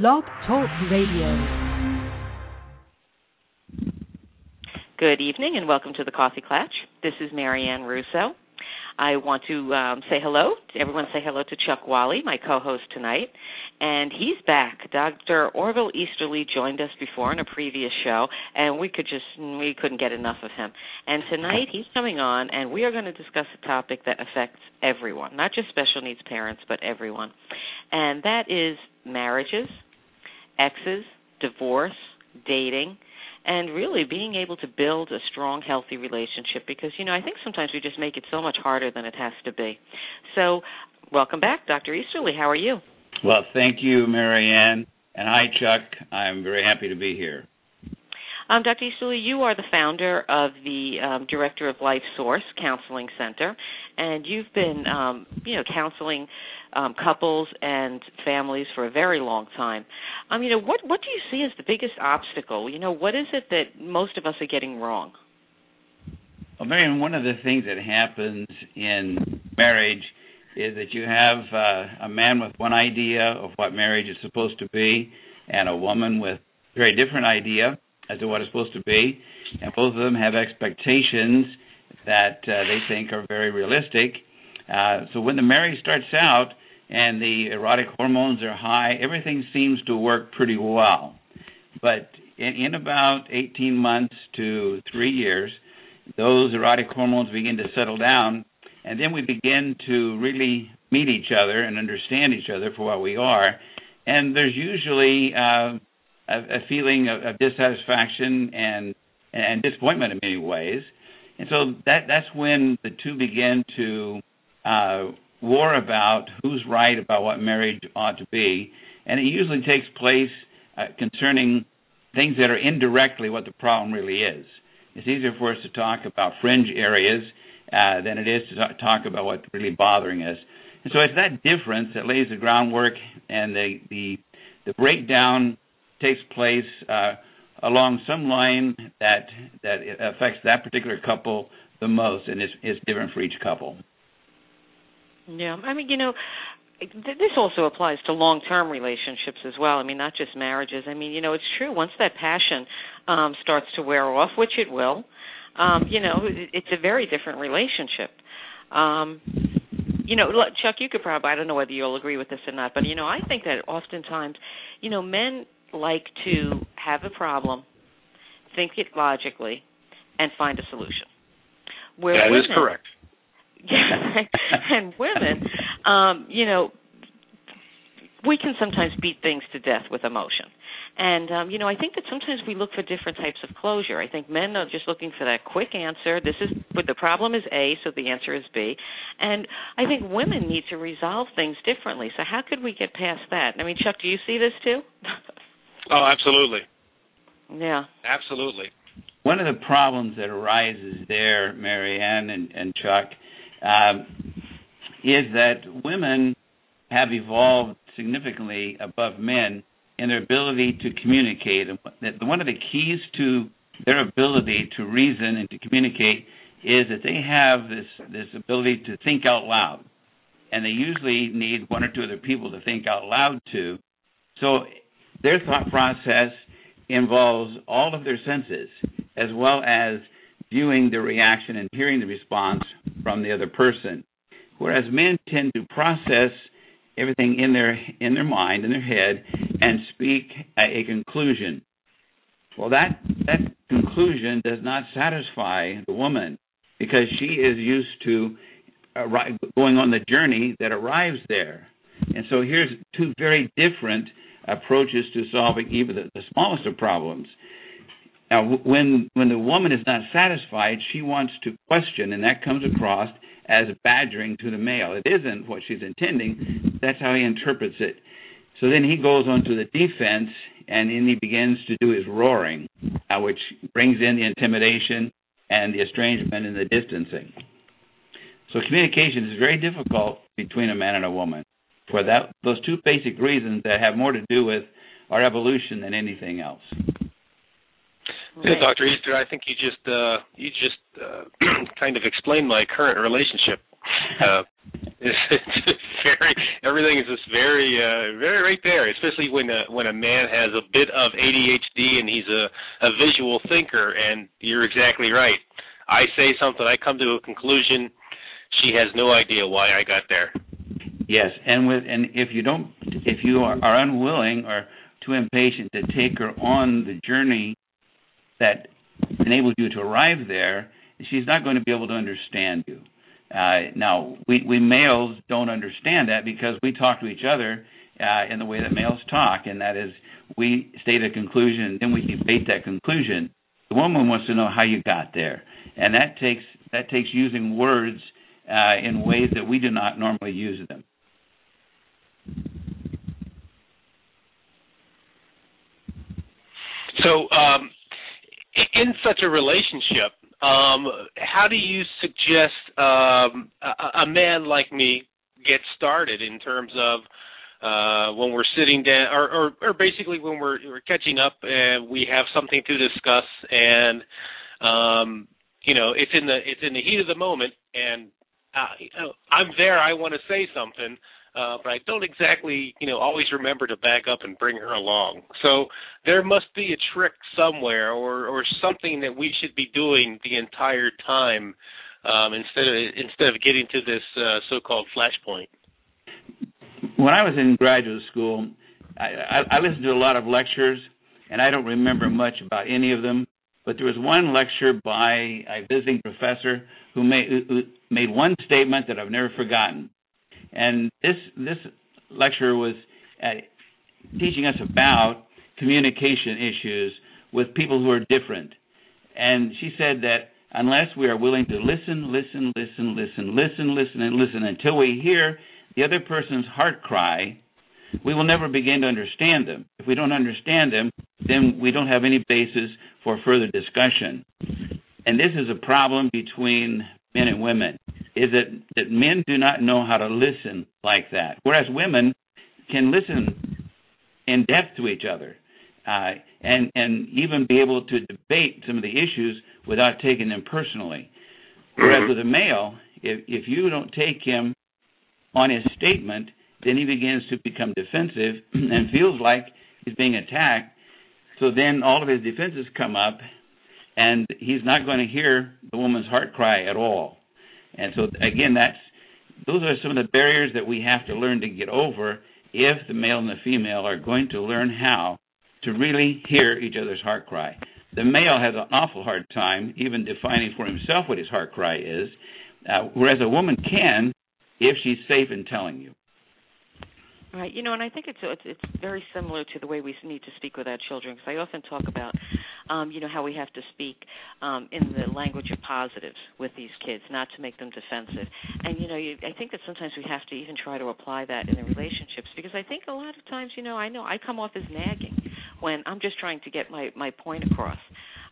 Blog Talk Radio. Good evening and welcome to the Coffee Klatch. This is Marianne Russo. I want to um, say hello. Everyone say hello to Chuck Wally, my co-host tonight. And he's back. Dr. Orville Easterly joined us before in a previous show, and we could just we couldn't get enough of him. And tonight he's coming on, and we are going to discuss a topic that affects everyone, not just special needs parents, but everyone. And that is marriages, exes, divorce, dating, and really being able to build a strong healthy relationship because you know I think sometimes we just make it so much harder than it has to be. So, welcome back Dr. Easterly. How are you? Well, thank you, Marianne. And hi, Chuck. I'm very happy to be here. Um, Dr. Easterly, you are the founder of the um, director of Life Source Counseling Center, and you've been, um, you know, counseling um, couples and families for a very long time. Um, you know, what what do you see as the biggest obstacle? You know, what is it that most of us are getting wrong? Well, Marion, one of the things that happens in marriage is that you have uh, a man with one idea of what marriage is supposed to be, and a woman with a very different idea as to what it's supposed to be, and both of them have expectations that uh, they think are very realistic. Uh, so when the marriage starts out, and the erotic hormones are high, everything seems to work pretty well. But in, in about 18 months to three years, those erotic hormones begin to settle down, and then we begin to really meet each other and understand each other for what we are. And there's usually uh, a, a feeling of, of dissatisfaction and and disappointment in many ways. And so that that's when the two begin to uh, war about who's right about what marriage ought to be, and it usually takes place uh, concerning things that are indirectly what the problem really is. It's easier for us to talk about fringe areas uh, than it is to talk about what's really bothering us. And so it's that difference that lays the groundwork, and the the, the breakdown takes place uh, along some line that that affects that particular couple the most, and it's, different for each couple. Yeah, I mean, you know, this also applies to long-term relationships as well. I mean, not just marriages. I mean, you know, it's true. Once that passion um, starts to wear off, which it will, um, you know, it's a very different relationship. Um, you know, Chuck, you could probably—I don't know whether you'll agree with this or not, but you know, I think that oftentimes, you know, men like to have a problem, think it logically, and find a solution. Where that women, is correct and women, um, you know, we can sometimes beat things to death with emotion. And um, you know, I think that sometimes we look for different types of closure. I think men are just looking for that quick answer. This is but the problem is A, so the answer is B. And I think women need to resolve things differently. So how could we get past that? I mean, Chuck, do you see this too? oh, absolutely. Yeah. Absolutely. One of the problems that arises there, Marianne and, and Chuck, um, is that women have evolved significantly above men in their ability to communicate. And one of the keys to their ability to reason and to communicate is that they have this this ability to think out loud, and they usually need one or two other people to think out loud to. So their thought process involves all of their senses as well as viewing the reaction and hearing the response from the other person. Whereas men tend to process everything in their in their mind, in their head, and speak a, conclusion. Well, that that conclusion does not satisfy the woman because she is used to going on the journey that arrives there. And so here's two very different approaches to solving even the, the smallest of problems. Now, when when the woman is not satisfied, she wants to question, and that comes across as badgering to the male. It isn't what she's intending. That's how he interprets it. So then he goes on to the defense, and then he begins to do his roaring, uh, which brings in the intimidation and the estrangement and the distancing. So communication is very difficult between a man and a woman for that those two basic reasons that have more to do with our evolution than anything else. Yeah, Doctor Easter, I think you just uh, you just uh, kind of explained my current relationship. Uh, very everything is just very uh very right there, especially when a, when a man has a bit of ADHD and he's a a visual thinker and you're exactly right. I say something, I come to a conclusion, she has no idea why I got there. Yes, and with and if you don't if you are, are unwilling or too impatient to take her on the journey that enables you to arrive there, she's not going to be able to understand you. Uh, now, we, we males don't understand that because we talk to each other uh, in the way that males talk, and that is we state a conclusion then we debate that conclusion. The woman wants to know how you got there, and that takes that takes using words uh, in ways that we do not normally use them. So, um, in such a relationship, um, how do you suggest um, a, a man like me get started in terms of uh, when we're sitting down, or, or, or basically when we're, we're catching up and we have something to discuss, and um, you know it's in the it's in the heat of the moment, and uh, I'm there. I want to say something, uh, but I don't exactly, you know, always remember to back up and bring her along. So there must be a trick somewhere, or or something that we should be doing the entire time um, instead of instead of getting to this uh, so-called flashpoint. When I was in graduate school, I, I, I listened to a lot of lectures, and I don't remember much about any of them. But there was one lecture by a visiting professor who made who made one statement that I've never forgotten. And this this lecture was uh, teaching us about communication issues with people who are different. And she said that unless we are willing to listen, listen, listen, listen, listen, listen, and listen until we hear the other person's heart cry, we will never begin to understand them. If we don't understand them, then we don't have any basis for further discussion. And this is a problem between men and women is that, that men do not know how to listen like that, whereas women can listen in depth to each other uh, and and even be able to debate some of the issues without taking them personally. Whereas with a male, if if you don't take him on his statement, then he begins to become defensive and feels like he's being attacked. So then all of his defenses come up, and he's not going to hear the woman's heart cry at all. And so again, that's those are some of the barriers that we have to learn to get over if the male and the female are going to learn how to really hear each other's heart cry. The male has an awful hard time even defining for himself what his heart cry is, uh, whereas a woman can if she's safe in telling you. Right. You know, and I think it's it's, it's very similar to the way we need to speak with our children. Because I often talk about, um, you know, how we have to speak um, in the language of positives with these kids, not to make them defensive. And you know, you, I think that sometimes we have to even try to apply that in the relationships because I think a lot of times, you know, I know I come off as nagging when I'm just trying to get my my point across.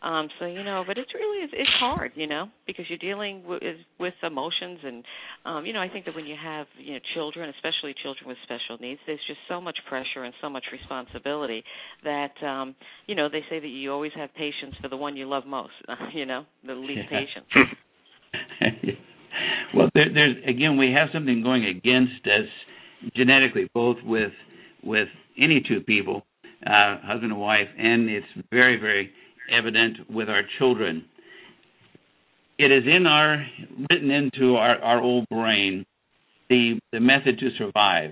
Um, so you know, but it's really it's, it's hard, you know, because you're dealing with, with emotions, and um, you know, I think that when you have you know children, especially children with special needs, there's just so much pressure and so much responsibility that um, you know they say that you always have patience for the one you love most, you know, the least yeah. patience. well, there, there's again, we have something going against us genetically, both with with any two people, uh, husband and wife, and it's very, very evident with our children. It is in our written into our, our old brain the the method to survive.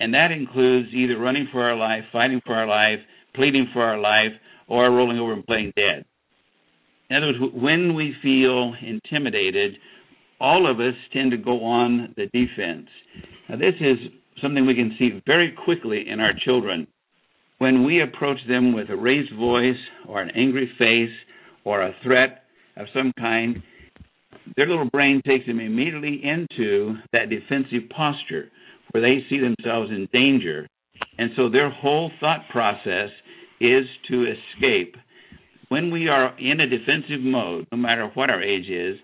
And that includes either running for our life, fighting for our life, pleading for our life, or rolling over and playing dead. In other words, when we feel intimidated, all of us tend to go on the defense. Now, this is something we can see very quickly in our children when we approach them with a raised voice or an angry face or a threat of some kind, their little brain takes them immediately into that defensive posture where they see themselves in danger. And so their whole thought process is to escape. When we are in a defensive mode, no matter what our age is,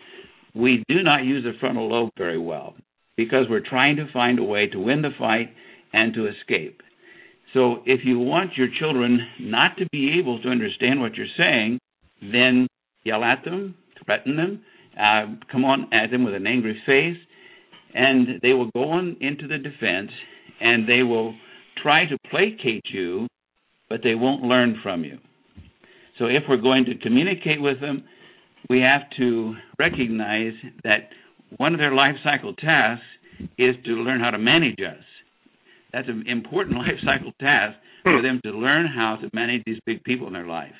we do not use the frontal lobe very well because we're trying to find a way to win the fight and to escape. So if you want your children not to be able to understand what you're saying, then yell at them, threaten them, uh, come on at them with an angry face, and they will go on into the defense and they will try to placate you, but they won't learn from you. So if we're going to communicate with them, we have to recognize that one of their life cycle tasks is to learn how to manage us. That's an important life cycle task for Hmm. them to learn how to manage these big people in their life.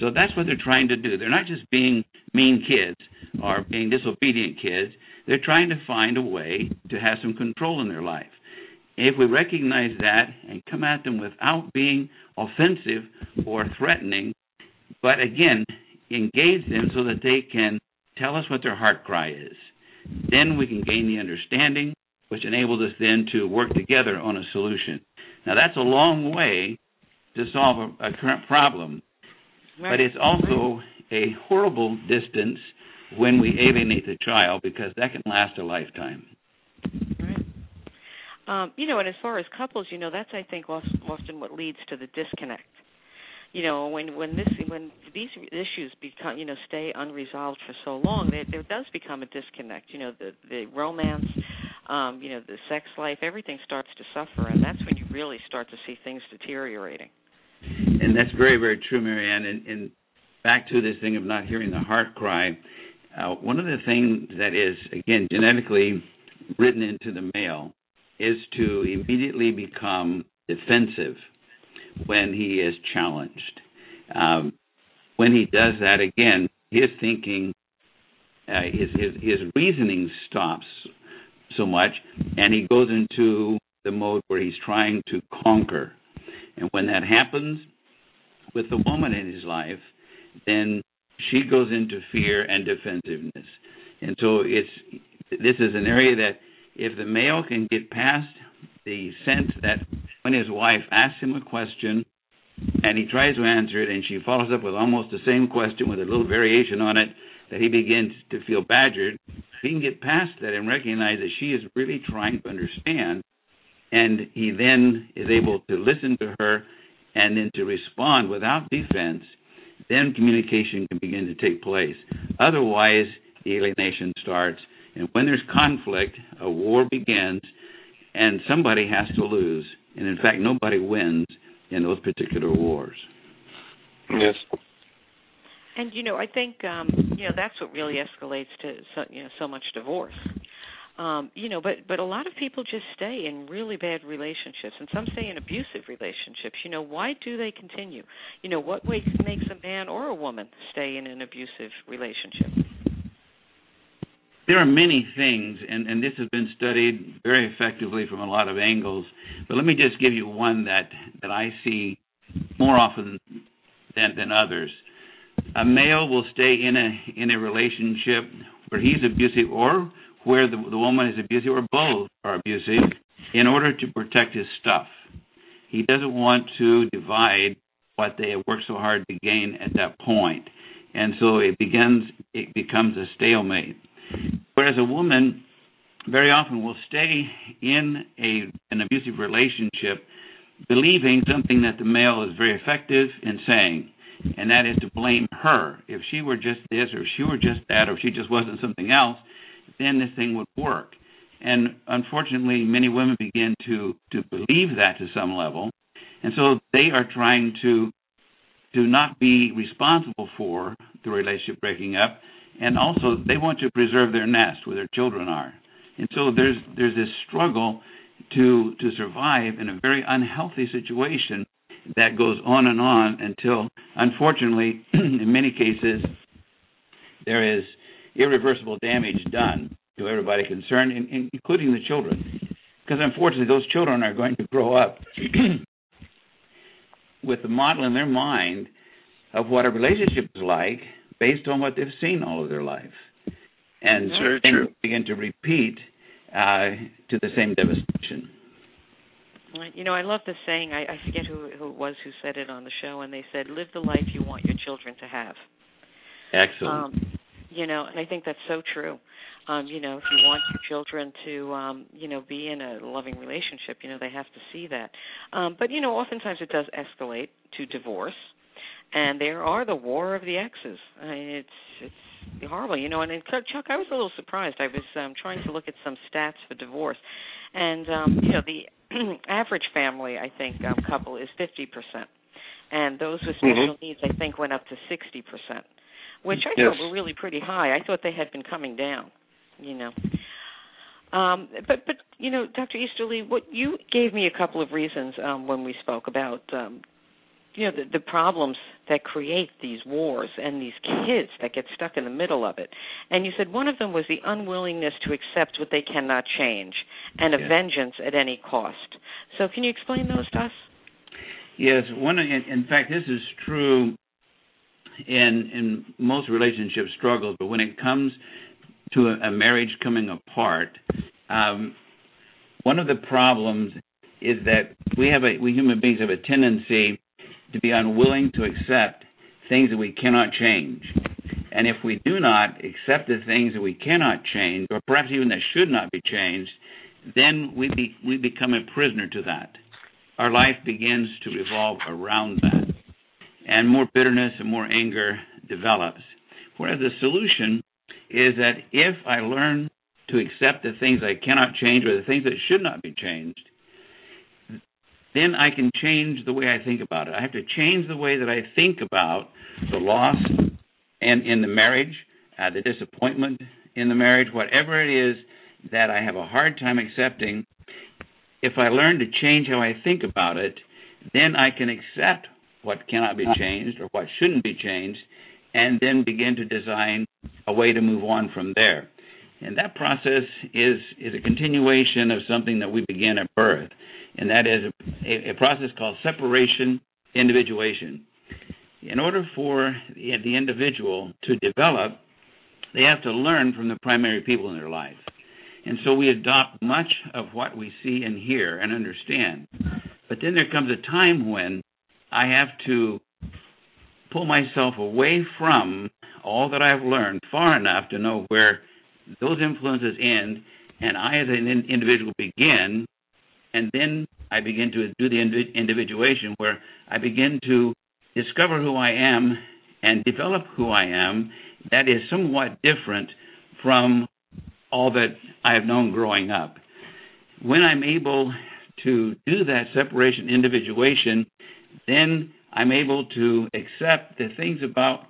So that's what they're trying to do. They're not just being mean kids or being disobedient kids. They're trying to find a way to have some control in their life. If we recognize that and come at them without being offensive or threatening, but again, engage them so that they can tell us what their heart cry is, then we can gain the understanding, which enables us then to work together on a solution. Now, that's a long way to solve a, a current problem, but it's also a horrible distance when we alienate the child because that can last a lifetime. Right. Um, you know, and as far as couples, you know, that's I think often often what leads to the disconnect. You know, when when this when these issues become you know stay unresolved for so long, there, there does become a disconnect. You know, the the romance, um, you know, the sex life, everything starts to suffer, and that's when you really start to see things deteriorating. And that's very, very true, Marianne. And, and back to this thing of not hearing the heart cry, uh, one of the things that is, again, genetically written into the male is to immediately become defensive when he is challenged. Um, when he does that, again, his thinking, uh, his, his his reasoning stops so much, and he goes into the mode where he's trying to conquer. And when that happens with the woman in his life, then she goes into fear and defensiveness. And so it's this is an area that if the male can get past the sense that when his wife asks him a question and he tries to answer it and she follows up with almost the same question with a little variation on it that he begins to feel badgered he can get past that and recognize that she is really trying to understand and he then is able to listen to her and then to respond without defense then communication can begin to take place otherwise the alienation starts and when there's conflict a war begins and somebody has to lose and in fact nobody wins in those particular wars Yes. And you know, I think um, you know that's what really escalates to so, you know so much divorce. Um, you know, but but a lot of people just stay in really bad relationships, and some stay in abusive relationships. You know, why do they continue? You know, what way makes a man or a woman stay in an abusive relationship? there are many things, and, and this has been studied very effectively from a lot of angles. But let me just give you one that, that I see more often than, than others. A male will stay in a in a relationship where he's abusive or where the, the woman is abusive or both are abusive in order to protect his stuff. He doesn't want to divide what they have worked so hard to gain at that point. And so it begins it becomes a stalemate. Whereas a woman very often will stay in a an abusive relationship believing something that the male is very effective in saying, and that is to blame her. If she were just this or if she were just that or if she just wasn't something else, then this thing would work. And unfortunately many women begin to to believe that to some level. And so they are trying to to not be responsible for the relationship breaking up and also they want to preserve their nest where their children are. And so there's there's this struggle to to survive in a very unhealthy situation that goes on and on until unfortunately in many cases there is irreversible damage done to everybody concerned including the children because unfortunately those children are going to grow up with the model in their mind of what a relationship is like based on what they've seen all of their life, and then true. begin to repeat uh, to the same devastation. You know, I love the saying. I, I forget who, who it was who said it on the show, and they said, "Live the life you want your children to have." Excellent. Um, you know, and I think that's so true. Um, you know, if you want your children to, um, you know, be in a loving relationship, you know, they have to see that. Um, but you know, oftentimes it does escalate to divorce, and there are the war of the exes. I mean, it's it's horrible. You know, and, and Chuck, I was a little surprised. I was um, trying to look at some stats for divorce, and um, you know, the average family, I think, um, couple is fifty percent, and those with special mm-hmm. needs, I think, went up to sixty percent, which I yes. thought were really pretty high. I thought they had been coming down. You know. Um, but but you know, Dr. Easterly, what you gave me a couple of reasons um, when we spoke about um, you know the, the problems that create these wars and these kids that get stuck in the middle of it. And you said one of them was the unwillingness to accept what they cannot change and a vengeance at any cost. So can you explain those to us? Yes, one in, in fact this is true in in most relationship struggles, but when it comes to a, a marriage coming apart, um, one of the problems is that we have a we human beings have a tendency to be unwilling to accept things that we cannot change. And if we do not accept the things that we cannot change, or perhaps even that should not be changed, then we be, we become a prisoner to that. Our life begins to revolve around that, and more bitterness and more anger develops. Whereas the solution is that if I learn to accept the things I cannot change or the things that should not be changed, then I can change the way I think about it. I have to change the way that I think about the loss and in the marriage, uh, the disappointment in the marriage, whatever it is that I have a hard time accepting. If I learn to change how I think about it, then I can accept what cannot be changed or what shouldn't be changed, and then begin to design a way to move on from there. And that process is is a continuation of something that we begin at birth and that is a, a process called separation individuation. In order for the, the individual to develop, they have to learn from the primary people in their life. And so we adopt much of what we see and hear and understand. But then there comes a time when I have to pull myself away from all that I've learned far enough to know where those influences end and I as an individual begin and then I begin to do the individuation where I begin to discover who I am and develop who I am that is somewhat different from all that I have known growing up. When I'm able to do that separation individuation, then I'm able to accept the things about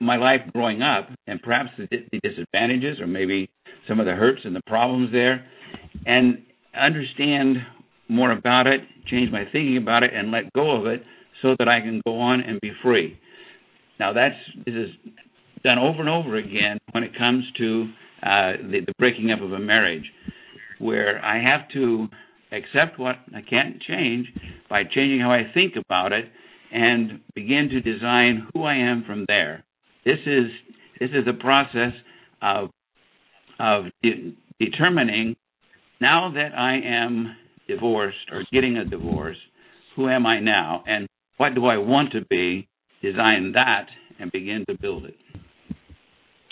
my life growing up and perhaps the, disadvantages or maybe some of the hurts and the problems there and understand more about it, change my thinking about it, and let go of it so that I can go on and be free. Now that's this is done over and over again when it comes to uh, the, the breaking up of a marriage, where I have to accept what I can't change by changing how I think about it and begin to design who I am from there. This is this is a process of of de- determining now that I am divorced or getting a divorce, who am I now? And what do I want to be? Design that and begin to build it.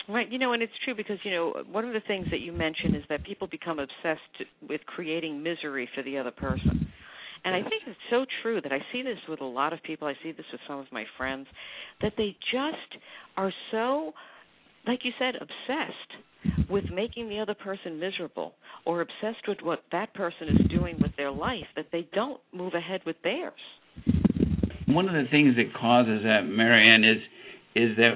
Right, you know, and it's true because you know one of the things that you mentioned is that people become obsessed with creating misery for the other person. And I think it's so true that I see this with a lot of people. I see this with some of my friends that they just are so like you said obsessed with making the other person miserable or obsessed with what that person is doing with their life that they don't move ahead with theirs. One of the things that causes that, Marianne, is is that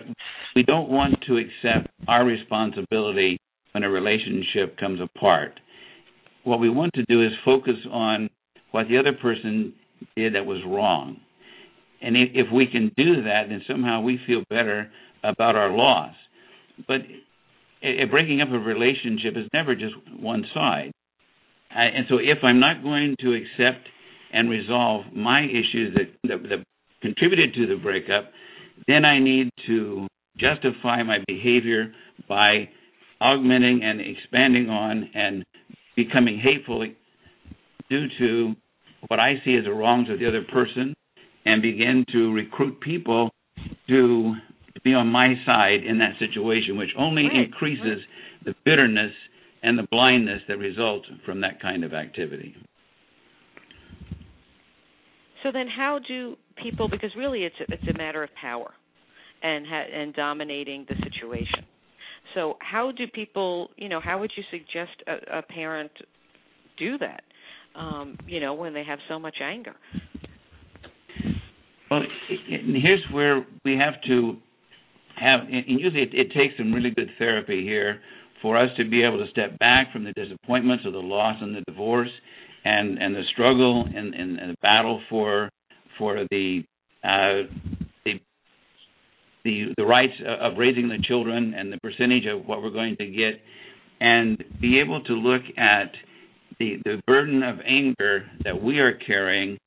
we don't want to accept our responsibility when a relationship comes apart. What we want to do is focus on what the other person did that was wrong. And if, if we can do that, then somehow we feel better about our loss. But a breaking up of a relationship is never just one side. And so if I'm not going to accept and resolve my issues that, that, that contributed to the breakup, then I need to justify my behavior by augmenting and expanding on and becoming hateful due to what I see as the wrongs of the other person and begin to recruit people to be on my side in that situation, which only right, increases right. the bitterness and the blindness that result from that kind of activity. So then, how do people? Because really, it's a, it's a matter of power. and ha- and dominating the situation. So how do people, you know, how would you suggest a, a parent do that? Um, you know, when they have so much anger. Well, here's where we have to have, and usually it, it takes some really good therapy here for us to be able to step back from the disappointments of the loss and the divorce and and the struggle and, and, and the battle for for the uh, the the the rights of raising the children and the percentage of what we're going to get and be able to look at the the burden of anger that we are carrying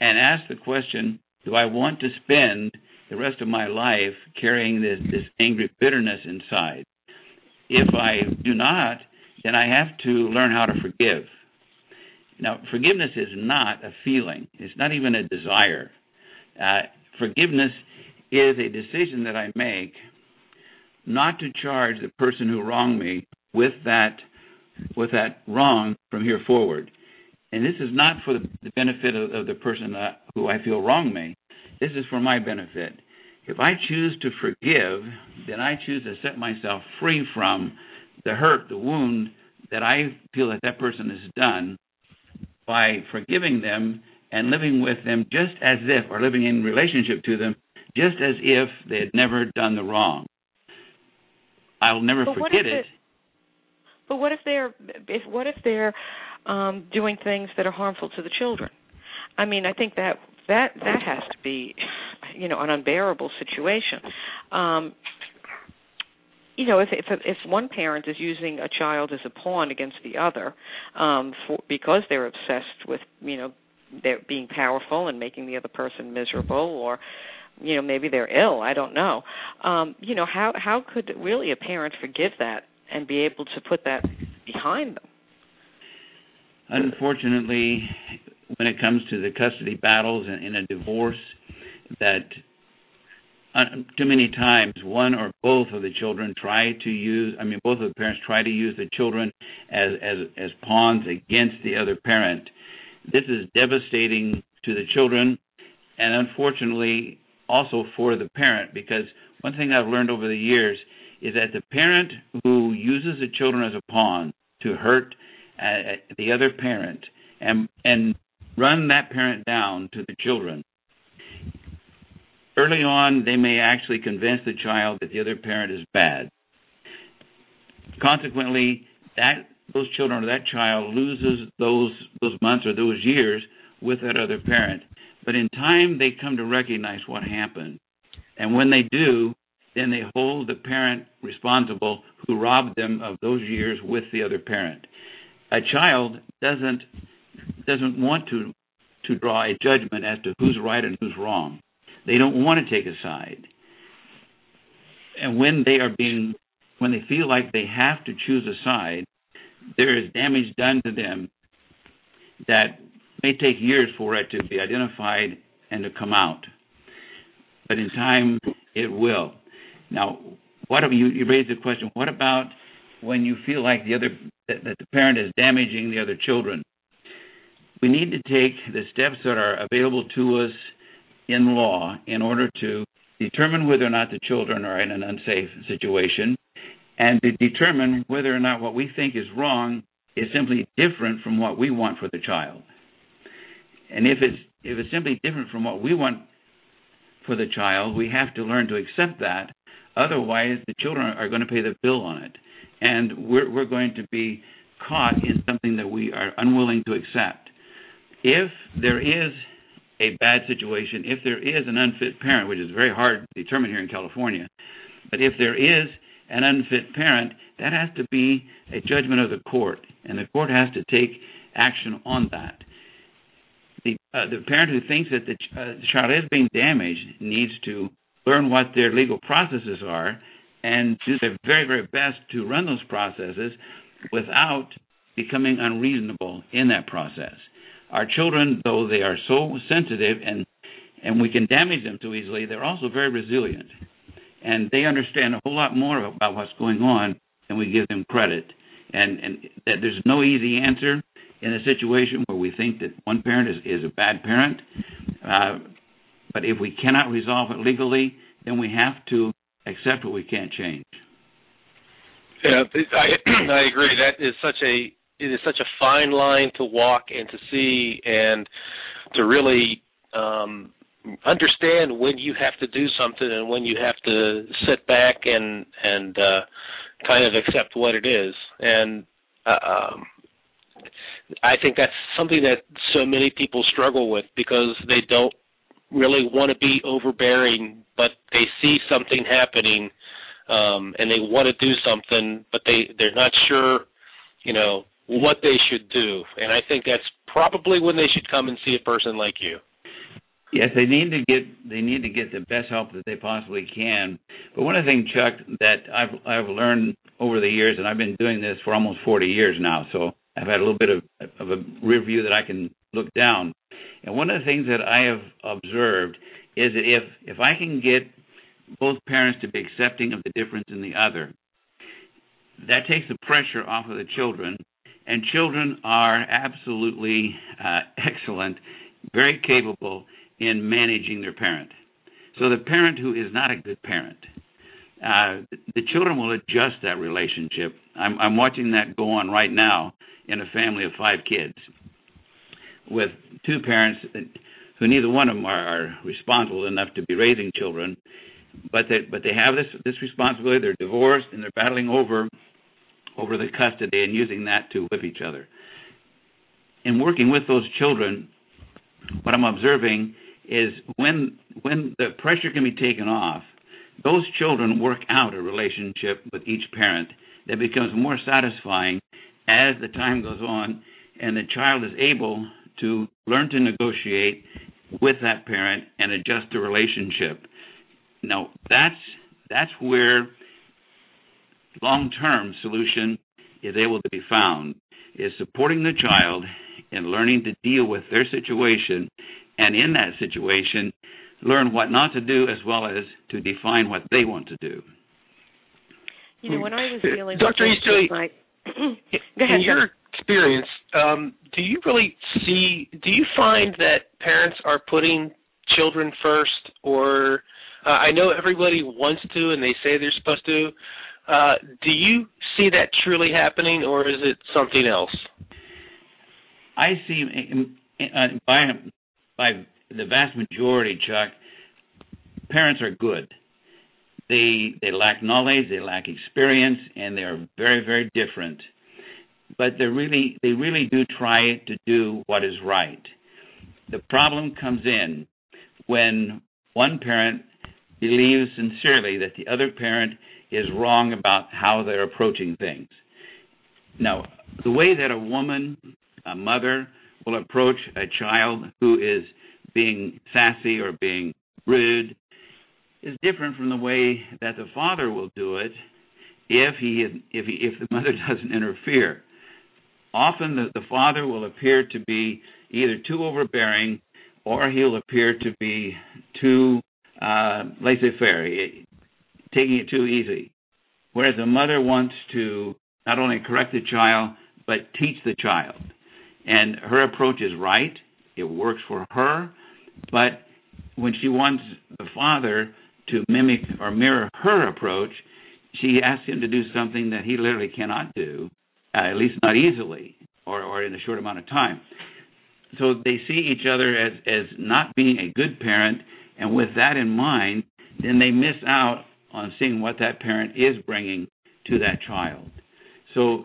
and ask the question do I want to spend the rest of my life carrying this this angry bitterness inside if I do not, then I have to learn how to forgive. Now, forgiveness is not a feeling, it's not even a desire. Uh, forgiveness is a decision that I make not to charge the person who wronged me with that with that wrong from here forward. And this is not for the benefit of, of the person that, who I feel wronged me. This is for my benefit. If I choose to forgive, then I choose to set myself free from the hurt, the wound that I feel that that person has done by forgiving them and living with them just as if, or living in relationship to them, just as if they had never done the wrong. I'll never but forget it, it. But what if they're if what if they're um doing things that are harmful to the children? I mean, I think that that that has to be you know an unbearable situation. Um you know if if if one parent is using a child as a pawn against the other um for because they're obsessed with you know they're being powerful and making the other person miserable or you know maybe they're ill i don't know. Um you know how how could really a parent forgive that and be able to put that behind them? Unfortunately when it comes to the custody battles in, in a divorce that uh, too many times one or both of the children try to use i mean both of the parents try to use the children as as as pawns against the other parent. This is devastating to the children and unfortunately also for the parent because one thing i've learned over the years is that the parent who uses the children as a pawn to hurt uh, the other parent and and run that parent down to the children. Early on, they may actually convince the child that the other parent is bad. Consequently, that those children or that child loses those those months or those years with that other parent. But in time, they come to recognize what happened, and when they do, then they hold the parent responsible who robbed them of those years with the other parent. A child doesn't doesn't want to to draw a judgment as to who's right and who's wrong. They don't want to take a side. And when they are being when they feel like they have to choose a side, there is damage done to them that may take years for it to be identified and to come out. But in time, it will. Now, what you, you raised the question? What about when you feel like the other that, that the parent is damaging the other children? We need to take the steps that are available to us in law in order to determine whether or not the children are in an unsafe situation and to determine whether or not what we think is wrong is simply different from what we want for the child. And if it's if it's simply different from what we want for the child, we have to learn to accept that. Otherwise, the children are going to pay the bill on it, and we're we're going to be caught in something that we are unwilling to accept if there is a bad situation, if there is an unfit parent, which is very hard to determine here in California, but if there is an unfit parent, that has to be a judgment of the court, and the court has to take action on that. The, uh, the parent who thinks that the, ch- uh, the child is being damaged needs to learn what their legal processes are and do their very, very best to run those processes without becoming unreasonable in that process. Our children, though they are so sensitive and and we can damage them too easily, they're also very resilient, and they understand a whole lot more about what's going on than we give them credit. And and that there's no easy answer in a situation where we think that one parent is, is a bad parent. Uh, but if we cannot resolve it legally, then we have to accept what we can't change. Yeah, I I agree. That is such a it is such a fine line to walk and to see and to really um understand when you have to do something and when you have to sit back and and uh kind of accept what it is. And uh, um I think that's something that so many people struggle with because they don't really want to be overbearing but they see something happening um and they want to do something but they they're not sure you know what they should do and i think that's probably when they should come and see a person like you Yes, they need to get they need to get the best help that they possibly can. But one of the things, Chuck, that I've I've learned over the years, and I've been doing this for almost 40 years now, so I've had a little bit of of a rear view that I can look down. And one of the things that I have observed is that if if I can get both parents to be accepting of the difference in the other, that takes the pressure off of the children. And children are absolutely uh, excellent, very capable in managing their parent. So the parent who is not a good parent, uh, the children will adjust that relationship. I'm, I'm watching that go on right now in a family of five kids with two parents who neither one of them are, are responsible enough to be raising children, but they but they have this this responsibility. They're divorced and they're battling over over the custody and using that to whip each other. In working with those children, what I'm observing is when when the pressure can be taken off, those children work out a relationship with each parent that becomes more satisfying as the time goes on and the child is able to learn to negotiate with that parent and adjust the relationship. Now that's that's where long-term solution is able to be found is supporting the child in learning to deal with their situation and in that situation learn what not to do as well as to define what they want to do. You know, when I was dealing Dr. with Easterly, my in Go ahead, your experience, um, do you really see? Do you find that parents are putting children first, or uh, I know everybody wants to and they say they're supposed to. Uh, do you see that truly happening, or is it something else? I see uh, by by the vast majority, Chuck, parents are good. They they lack knowledge, they lack experience, and they are very very different. But they really they really do try to do what is right. The problem comes in when one parent believes sincerely that the other parent is wrong about how they're approaching things. Now, the way that a woman, a mother, will approach a child who is being sassy or being rude is different from the way that the father will do it if he if he, if the mother doesn't interfere. Often the, the father will appear to be either too overbearing or he'll appear to be too uh, laissez-faire, taking it too easy. Whereas the mother wants to not only correct the child but teach the child. And her approach is right. It works for her. But when she wants the father to mimic or mirror her approach, she asks him to do something that he literally cannot do, uh, at least not easily or, or in a short amount of time. So they see each other as, as not being a good parent, and with that in mind, then they miss out on seeing what that parent is bringing to that child. So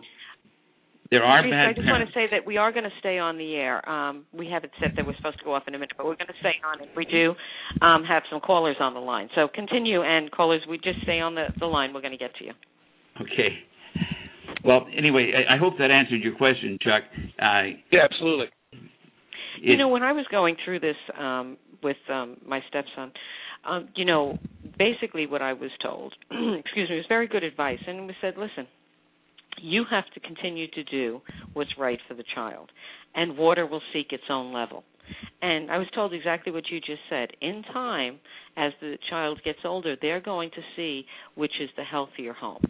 there are Teresa, bad I just parents. want to say that we are going to stay on the air. Um, we haven't said that we're supposed to go off in a minute, but we're going to stay on, and we do um, have some callers on the line. So continue, and callers, we just stay on the, the line. We're going to get to you. Okay. Well, anyway, I, I hope that answered your question, Chuck. Uh, Yeah, absolutely. You know, when I was going through this um, with um, my stepson, um, you know, basically what I was told, excuse me, was very good advice, and we said, listen, you have to continue to do what's right for the child, and water will seek its own level. And I was told exactly what you just said. In time, as the child gets older, they're going to see which is the healthier home,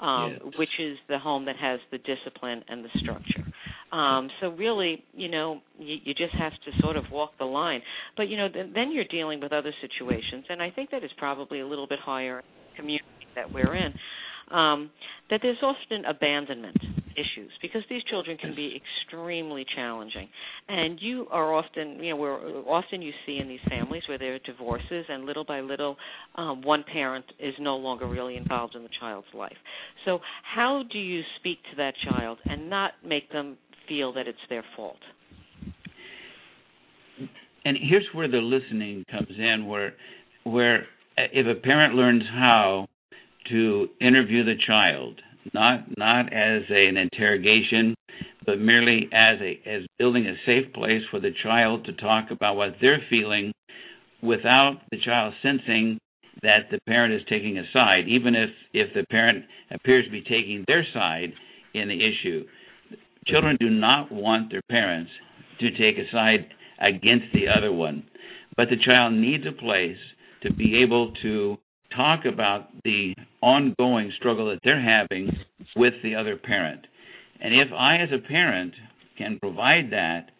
um, Yes. which is the home that has the discipline and the structure. Um, so really, you know, you, you just have to sort of walk the line. But you know, th- then you're dealing with other situations, and I think that is probably a little bit higher community that we're in. Um, that there's often abandonment issues because these children can be extremely challenging, and you are often, you know, where often you see in these families where there are divorces, and little by little, um, one parent is no longer really involved in the child's life. So, how do you speak to that child and not make them feel that it's their fault? And here's where the listening comes in, where where uh, if a parent learns how to interview the child, not not as a, an interrogation, but merely as a as building a safe place for the child to talk about what they're feeling without the child sensing that the parent is taking a side, even if if the parent appears to be taking their side in the issue. Children do not want their parents to take a side against the other one, but the child needs a place to be able to talk about the ongoing struggle that they're having with the other parent. And if I, as a parent, can provide that,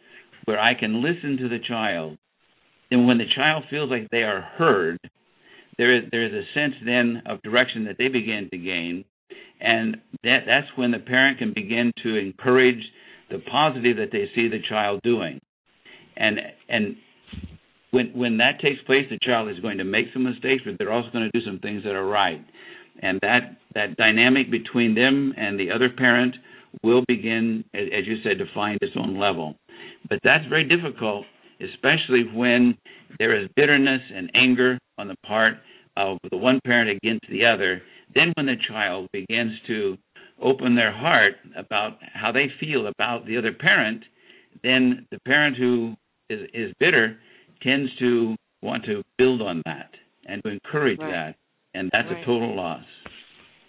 where I can listen to the child, then when the child feels like they are heard, there is there is a sense then of direction that they begin to gain, and that that's when the parent can begin to encourage the positive that they see the child doing, and and when when that takes place, the child is going to make some mistakes, but they're also going to do some things that are right, and that that dynamic between them and the other parent will begin, as, as you said, to find its own level. But that's very difficult, especially when there is bitterness and anger on the part of the one parent against the other. Then, when the child begins to open their heart about how they feel about the other parent, then the parent who is, is bitter tends to want to build on that and to encourage right. that, and that's right. a total loss.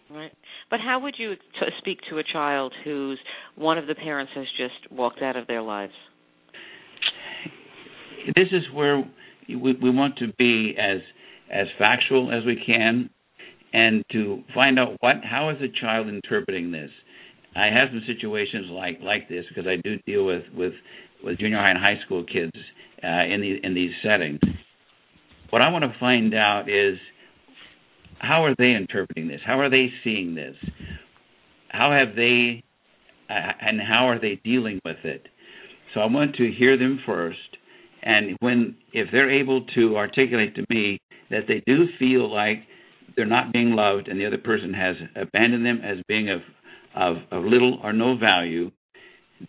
Right. But how would you t- speak to a child whose one of the parents has just walked out of their lives? This is where we, we want to be as as factual as we can, and to find out what how is the child interpreting this. I have some situations like like this because I do deal with with with junior high and high school kids uh, in these in these settings. What I want to find out is how are they interpreting this? How are they seeing this? How have they uh, and how are they dealing with it? So I want to hear them first, and when if they're able to articulate to me that they do feel like they're not being loved and the other person has abandoned them as being of of, of little or no value,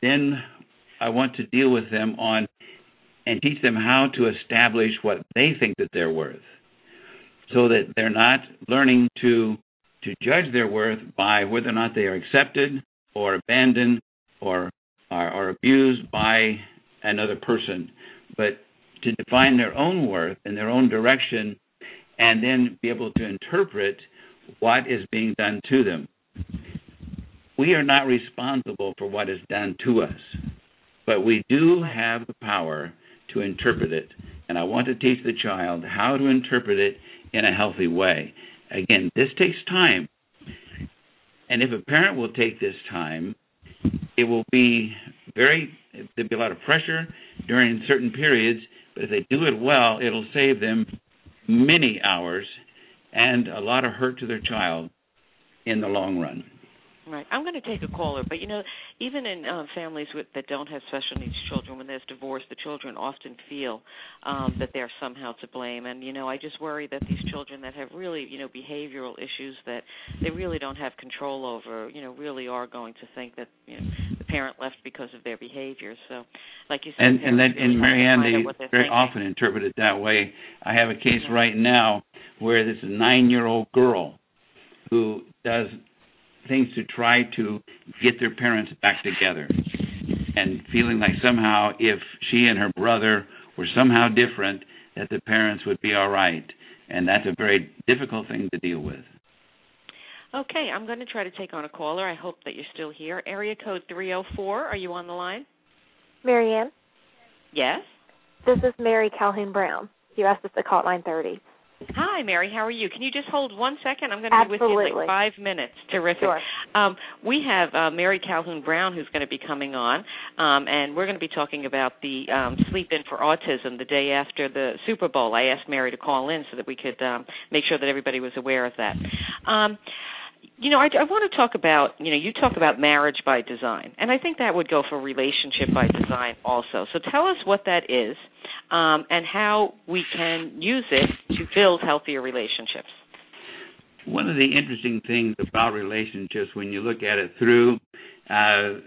then I want to deal with them on and teach them how to establish what they think that they're worth so that they're not learning to to judge their worth by whether or not they are accepted or abandoned or are, are abused by another person, but to define their own worth in their own direction and then be able to interpret what is being done to them. We are not responsible for what is done to us, but we do have the power to interpret it. And I want to teach the child how to interpret it in a healthy way. Again, this takes time. And if a parent will take this time, it will be very, there'll be a lot of pressure during certain periods, but if they do it well, it'll save them many hours and a lot of hurt to their child in the long run. Right. I'm going to take a caller, but you know, even in uh, families with, that don't have special needs children, when there's divorce, the children often feel um, that they're somehow to blame. And you know, I just worry that these children that have really, you know, behavioral issues that they really don't have control over, you know, really are going to think that you know parent left because of their behavior. So, like you said, and and that and Marianne, they very thinking. often interpret it that way. I have a case Yeah. right now where this nine-year-old girl who does things to try to get their parents back together and feeling like somehow if she and her brother were somehow different that the parents would be all right and that's a very difficult thing to deal with Okay, I'm going to try to take on a caller. I hope that you're still here. Area code 304. Are you on the line? Marianne, Yes. this is Mary Calhoun Brown. You asked us to call at 9:30. Hi, Mary. How are you? Can you just hold one second? I'm going to be with you in like five minutes. Terrific. Sure. Um, we have uh, Mary Calhoun Brown who's going to be coming on, um, and we're going to be talking about the um, Sleep In for Autism the day after the Super Bowl. I asked Mary to call in so that we could um, make sure that everybody was aware of that. Um, you know, I, I want to talk about, you know, you talk about marriage by design, and I think that would go for relationship by design also. So tell us what that is um, and how we can use it to build healthier relationships. One of the interesting things about relationships, when you look at it through uh,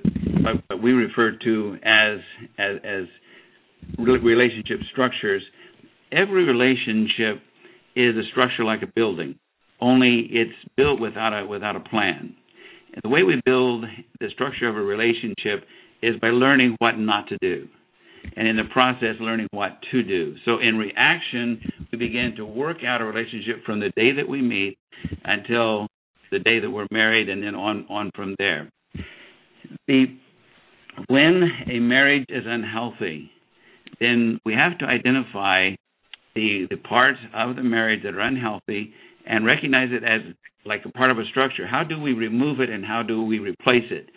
what we refer to as as, as relationship structures, every relationship is a structure like a building only it's built without a without a plan. And the way we build the structure of a relationship is by learning what not to do. And in the process, learning what to do. So, in reaction, we begin to work out a relationship from the day that we meet until the day that we're married, and then on, on from there. The, when a marriage is unhealthy, then we have to identify the, the parts of the marriage that are unhealthy and recognize it as like a part of a structure. How do we remove it and how do we replace it?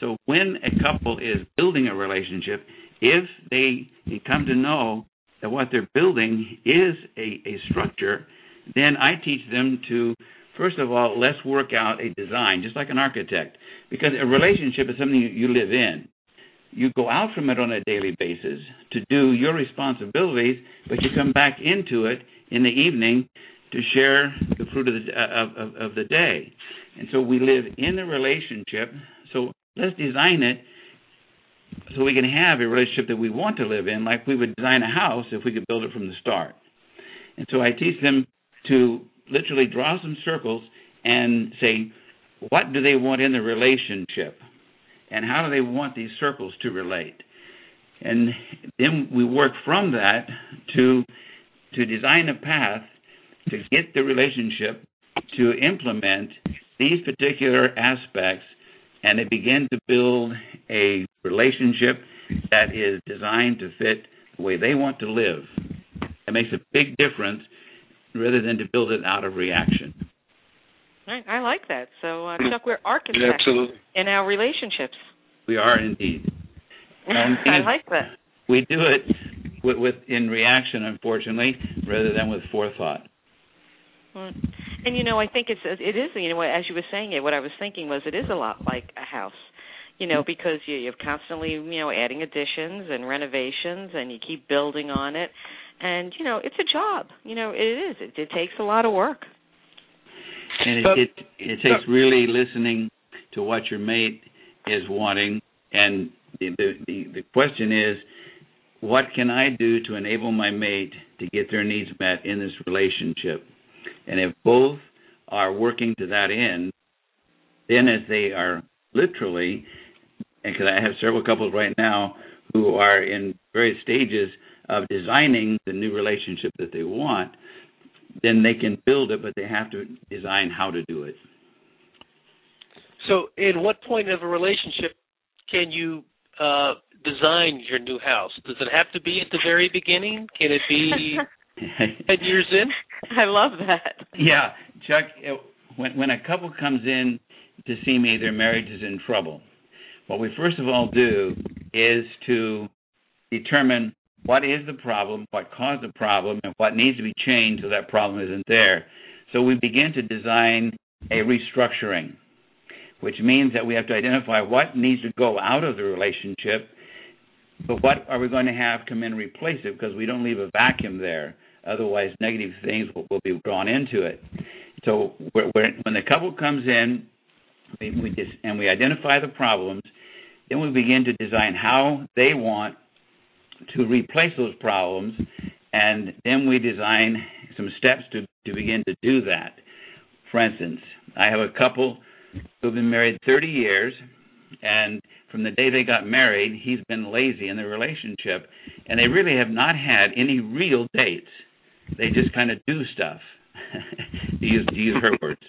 So when a couple is building a relationship, if they come to know that what they're building is a, a structure, then I teach them to first of all, let's work out a design, just like an architect, because a relationship is something you live in. You go out from it on a daily basis to do your responsibilities, but you come back into it in the evening to share the fruit of the of, of, of the day. And so we live in the relationship. So let's design it so we can have a relationship that we want to live in, like we would design a house if we could build it from the start. And so I teach them to literally draw some circles and say, what do they want in the relationship? And how do they want these circles to relate? And then we work from that to to design a path to get the relationship to implement these particular aspects and they begin to build a relationship that is designed to fit the way they want to live. It makes a big difference rather than to build it out of reaction. Right, I like that. So, uh, Chuck, we're architects Absolutely. in our relationships. We are indeed. I like that. We do it with, with in reaction, unfortunately, rather than with forethought. Mm-hmm. And you know, I think it's it is you know as you were saying it, what I was thinking was it is a lot like a house, you know, because you, you're constantly you know adding additions and renovations, and you keep building on it, and you know it's a job. You know, it is. It, it takes a lot of work. And it, it it takes really listening to what your mate is wanting, and the the the question is, what can I do to enable my mate to get their needs met in this relationship? And if both are working to that end, then as they are literally, and because I have several couples right now who are in various stages of designing the new relationship that they want, then they can build it, but they have to design how to do it. So, in what point of a relationship can you uh, design your new house? Does it have to be at the very beginning? Can it be ten years in? I love that. Yeah, Chuck. When when a couple comes in to see me, their marriage is in trouble. What we first of all do is to determine what is the problem, what caused the problem, and what needs to be changed so that problem isn't there. So we begin to design a restructuring, which means that we have to identify what needs to go out of the relationship, but what are we going to have come in and replace it because we don't leave a vacuum there. Otherwise, negative things will, will be drawn into it. So when the couple comes in, we, we just, and we identify the problems, then we begin to design how they want to replace those problems, and then we design some steps to, to begin to do that. For instance, I have a couple who've been married 30 years, and from the day they got married, he's been lazy in the relationship, and they really have not had any real dates. They just kind of do stuff, to use to use her words.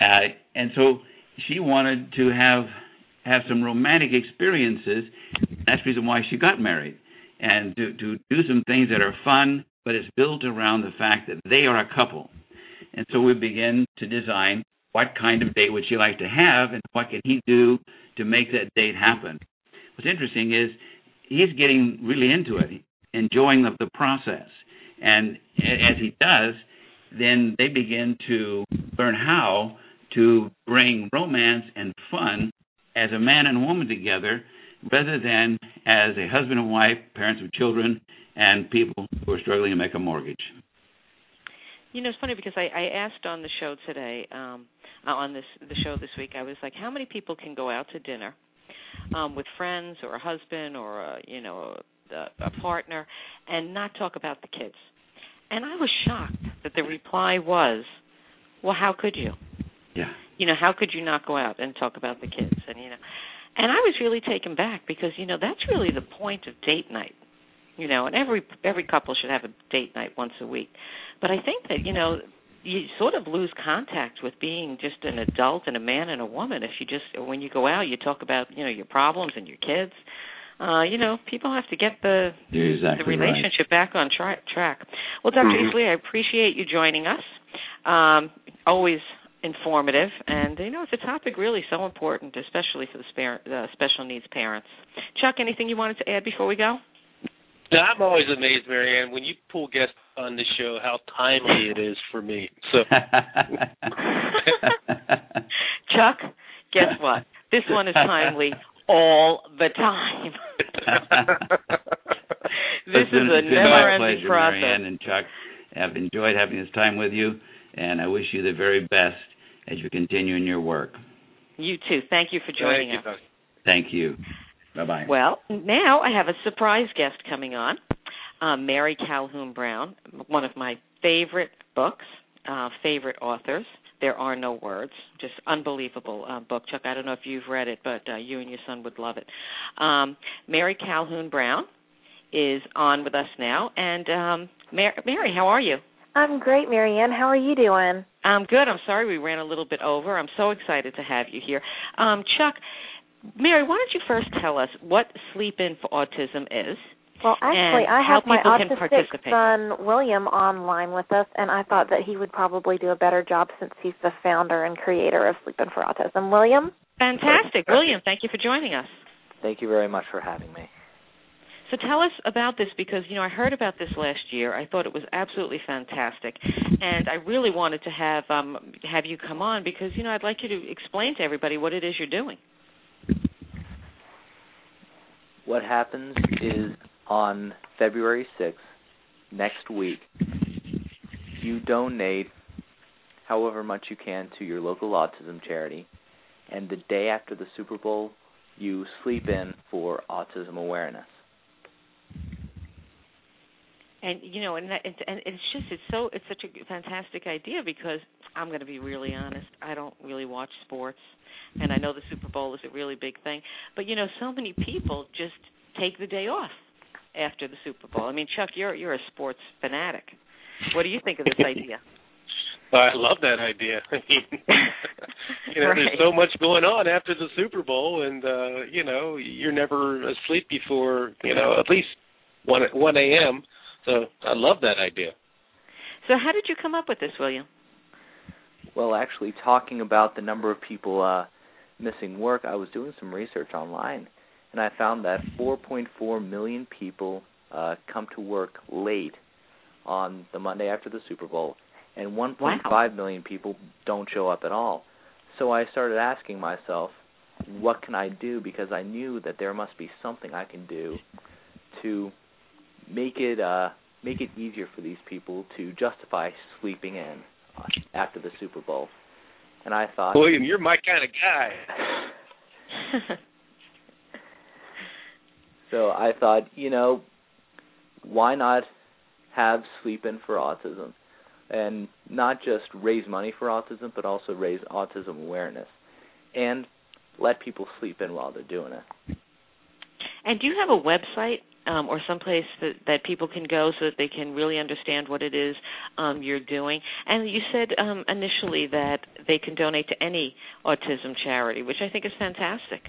Uh, and so she wanted to have have some romantic experiences. That's the reason why she got married, and to to do some things that are fun but it's built around the fact that they are a couple. And so we begin to design what kind of date would she like to have and what can he do to make that date happen. What's interesting is he's getting really into it, enjoying the, the process. And as he does, then they begin to learn how to bring romance and fun as a man and woman together rather than as a husband and wife, parents of children, and people who are struggling to make a mortgage. You know, it's funny because I, I asked on the show today, um, uh, on this the show this week, I was like, how many people can go out to dinner um, with friends or a husband or a, you know a, a partner and not talk about the kids? And I was shocked that the reply was, well, how could you? Yeah. You know, how could you not go out and talk about the kids? And you know, and I was really taken back because you know that's really the point of date night. You know, and every every couple should have a date night once a week. But I think that you know you sort of lose contact with being just an adult and a man and a woman if you just when you go out you talk about you know your problems and your kids uh you know people have to get the exactly the relationship right. back on tra- track well dr mm-hmm. Easterly, i appreciate you joining us um always informative and you know it's a topic really so important especially for the spare, uh, special needs parents chuck anything you wanted to add before we go now, I'm always amazed, Marianne, when you pull guests on the show, how timely it is for me. So, Chuck, guess what? This one is timely all the time. this is a never-ending pleasure, process. Marianne and Chuck. I've enjoyed having this time with you, and I wish you the very best as you continue in your work. You too. Thank you for joining Thank us. You, Thank you. Bye bye. Well, now I have a surprise guest coming on, uh, Mary Calhoun Brown, one of my favorite books, uh, favorite authors. There are no words. Just unbelievable uh, book, Chuck. I don't know if you've read it, but uh, you and your son would love it. Um, Mary Calhoun Brown is on with us now, and um, Mary, Mary, how are you? I'm great, Marianne. How are you doing? I'm good. I'm sorry we ran a little bit over. I'm so excited to have you here. Um, Chuck, Mary, why don't you first tell us what Sleep In for Autism is? Well, actually, and I have my autistic son William online with us, and I thought that he would probably do a better job since he's the founder and creator of Sleep In for Autism. William? Fantastic. William, thank you for joining us. Thank you very much for having me. So tell us about this because you know I heard about this last year. I thought it was absolutely fantastic, and I really wanted to have um, have you come on because you know I'd like you to explain to everybody what it is you're doing. What happens is on February 6th, next week, you donate however much you can to your local autism charity, and the day after the Super Bowl, you sleep in for autism awareness. And you know, and that, and and it's just it's so it's such a fantastic idea because I'm going to be really honest. I don't really watch sports, and I know the Super Bowl is a really big thing. But you know, so many people just take the day off after the Super Bowl. I mean, Chuck, you're you're a sports fanatic. What do you think of this idea? I love that idea. I mean, you know, Right. there's so much going on after the Super Bowl, and uh, you know, you're never asleep before you know at least one one a.m. So I love that idea. So, how did you come up with this, William? Well, actually, talking about the number of people uh, missing work, I was doing some research online, and I found that 4.4 million people uh, come to work late on the Monday after the Super Bowl, and 1.5 million people don't show up at all. So I started asking myself, what can I do? Because I knew that there must be something I can do to make it uh, make it easier for these people to justify sleeping in uh, after the Super Bowl. And I thought, William, you're my kind of guy. so I thought, you know, why not have sleep in for autism, and not just raise money for autism, but also raise autism awareness, and let people sleep in while they're doing it. And do you have a website um, or someplace that, that people can go so that they can really understand what it is um, you're doing? And you said um, initially that they can donate to any autism charity, which I think is fantastic.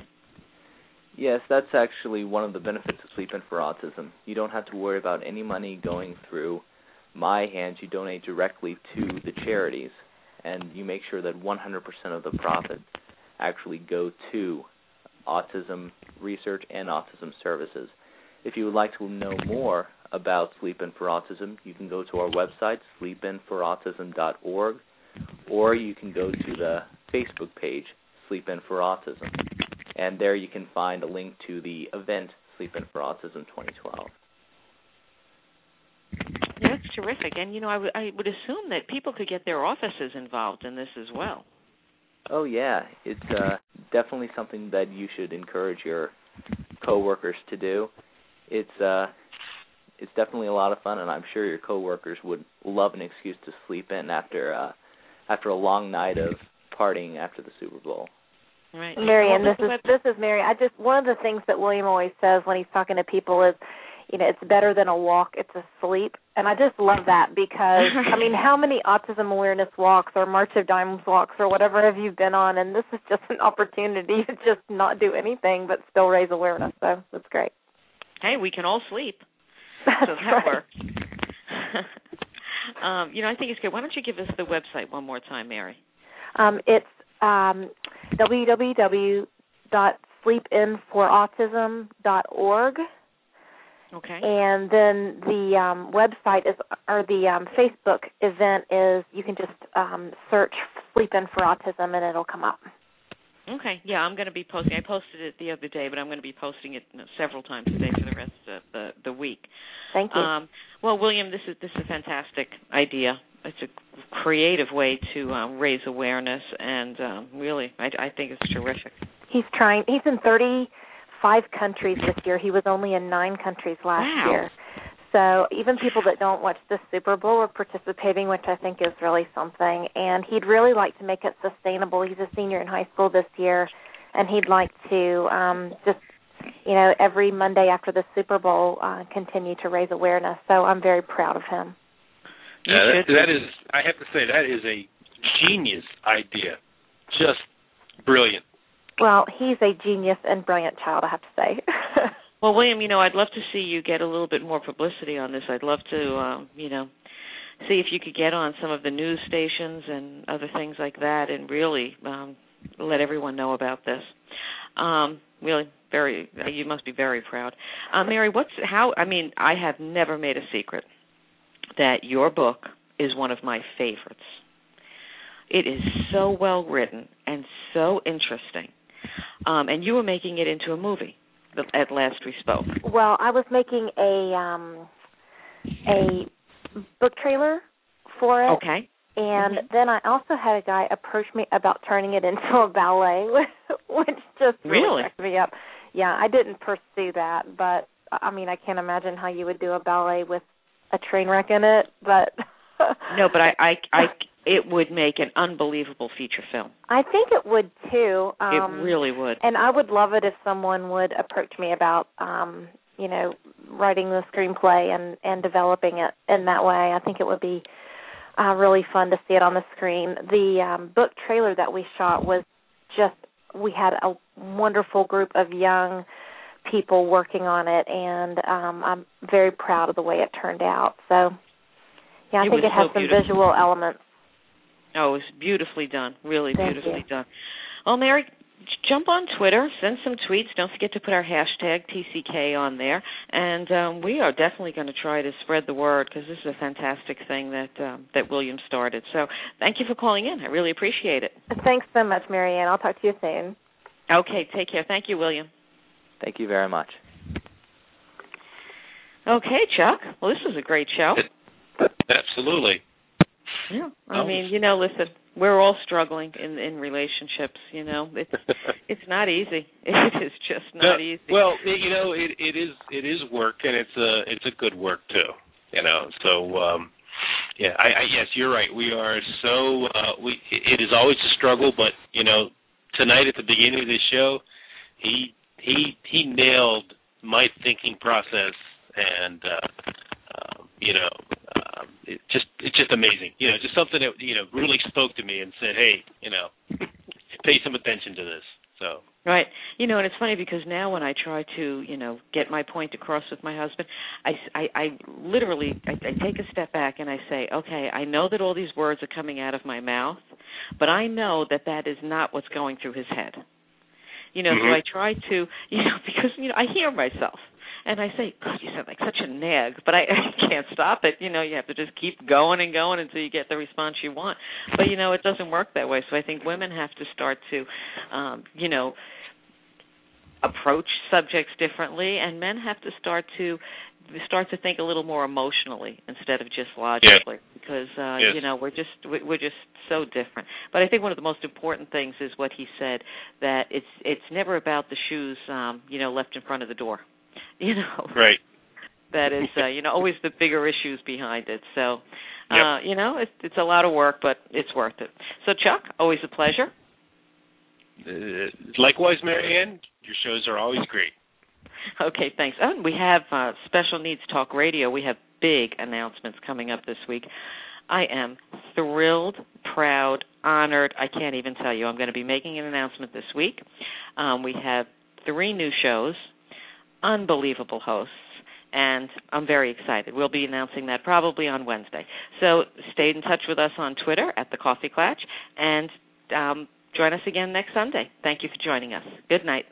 Yes, that's actually one of the benefits of Sleep In for Autism. You don't have to worry about any money going through my hands, you donate directly to the charities, and you make sure that 100% of the profits actually go to autism research and autism services. If you would like to know more about Sleep In for Autism, you can go to our website, sleepinforautism.org, or you can go to the Facebook page, Sleep In for Autism, and there you can find a link to the event Sleep In for Autism 2012. That's terrific, and you know, I, w- I would assume that people could get their offices involved in this as well. Oh yeah, it's uh, definitely something that you should encourage your coworkers to do. It's uh, it's definitely a lot of fun, and I'm sure your coworkers would love an excuse to sleep in after uh, after a long night of partying after the Super Bowl. Right, Well, this is this is Mary. I just one of the things that William always says when he's talking to people is, you know, it's better than a walk, it's a sleep. And I just love that because I mean, how many autism awareness walks or March of Dimes walks or whatever have you been on and this is just an opportunity to just not do anything but still raise awareness. So that's great. Hey, we can all sleep. That's so that right. works. um, you know, I think it's good. Why don't you give us the website one more time, Mary? Um, it's um, www.sleepinforautism.org, Okay. and then the um, website is, or the um, Facebook event is, you can just um, search "Sleep In for Autism" and it'll come up. Okay. Yeah, I'm going to be posting. I posted it the other day, but I'm going to be posting it several times today for the rest of the the week. Thank you. Um, well, William, this is this is a fantastic idea. It's a creative way to um, raise awareness, and um, really, I, I think it's terrific. he's trying. He's in 35 countries this year. He was only in nine countries last Wow. year. So even people that don't watch the Super Bowl are participating, which I think is really something. And he'd really like to make it sustainable. He's a senior in high school this year, and he'd like to um, just, you know, every Monday after the Super Bowl uh, continue to raise awareness. So I'm very proud of him. You Yeah, that, that is, I have to say, that is a genius idea. Just brilliant. Well, he's a genius and brilliant child, I have to say. Well, William, you know, I'd love to see you get a little bit more publicity on this. I'd love to, um, you know, see if you could get on some of the news stations and other things like that, and really um, let everyone know about this. Um, really, very, you must be very proud. Uh, Mary, what's how? I mean, I have never made a secret that your book is one of my favorites. It is so well written and so interesting, um, and you were making it into a movie the- at last we spoke. Well, I was making a um a book trailer for it, Okay. and Mhm. then I also had a guy approach me about turning it into a ballet, which just Really? cracked me up. Yeah, I didn't pursue that, but I mean, I can't imagine how you would do a ballet with a train wreck in it, but No, but I, I, I, it would make an unbelievable feature film. I think it would too. Um, it really would. And I would love it if someone would approach me about um, you know, writing the screenplay and and developing it in that way. I think it would be uh really fun to see it on the screen. The um book trailer that we shot was just we had a wonderful group of young people working on it and um I'm very proud of the way it turned out. So yeah, I It think it has so some beautiful. visual elements. Oh, it was beautifully done. Really Thank beautifully you. done. Well, Mary, jump on Twitter, send some tweets. Don't forget to put our hashtag TCK on there, and um, we are definitely going to try to spread the word because this is a fantastic thing that um, that William started. So, thank you for calling in. I really appreciate it. Thanks so much, Marianne. I'll talk to you soon. Okay, take care. Thank you, William. Thank you very much. Okay, Chuck. Well, this was a great show. Absolutely. Yeah. I mean, you know, listen, we're all struggling in in relationships. You know, it's it's not easy. It is just not No, easy. Well, you know, it it is it is work, and it's a it's a good work too. You know, so um, yeah, I, I yes, you're right. We are so uh, we it is always a struggle, but you know, tonight at the beginning of the show, he he he nailed my thinking process, and uh, um, you know, um, it just it's just amazing. You know, just something that you know really spoke to me and said, hey, you know, pay some attention to this. So Right. You know, and it's funny because now when I try to, you know, get my point across with my husband, I, I, I literally I, I take a step back and I say, okay, I know that all these words are coming out of my mouth, but I know that that is not what's going through his head. You know, mm-hmm. so I try to, you know, because you know I hear myself and I say, God, you sound like such a nag, but I, I can't stop it. You know, you have to just keep going and going until you get the response you want. But you know, it doesn't work that way. So I think women have to start to, um, you know, approach subjects differently, and men have to start to start to think a little more emotionally instead of just logically. Yes. because uh yes. you know we're just we're just so different. But i think one of the most important things is what he said that it's it's never about the shoes um you know left in front of the door you know? Right. That is uh, you know always the bigger issues behind it. So uh yep. you know it's it's a lot of work but it's worth it. So chuck always a pleasure. Uh, likewise marianne your shows are always great okay thanks oh we have uh special needs talk radio we have big announcements coming up this week I am thrilled, proud, honored. I can't even tell you. I'm going to be making an announcement this week. Um, we have three new shows unbelievable hosts and I'm very excited. We'll be announcing that probably on Wednesday. So stay in touch with us on Twitter at the Coffee Klatch and um, join us again next Sunday. Thank you for joining us. Good night.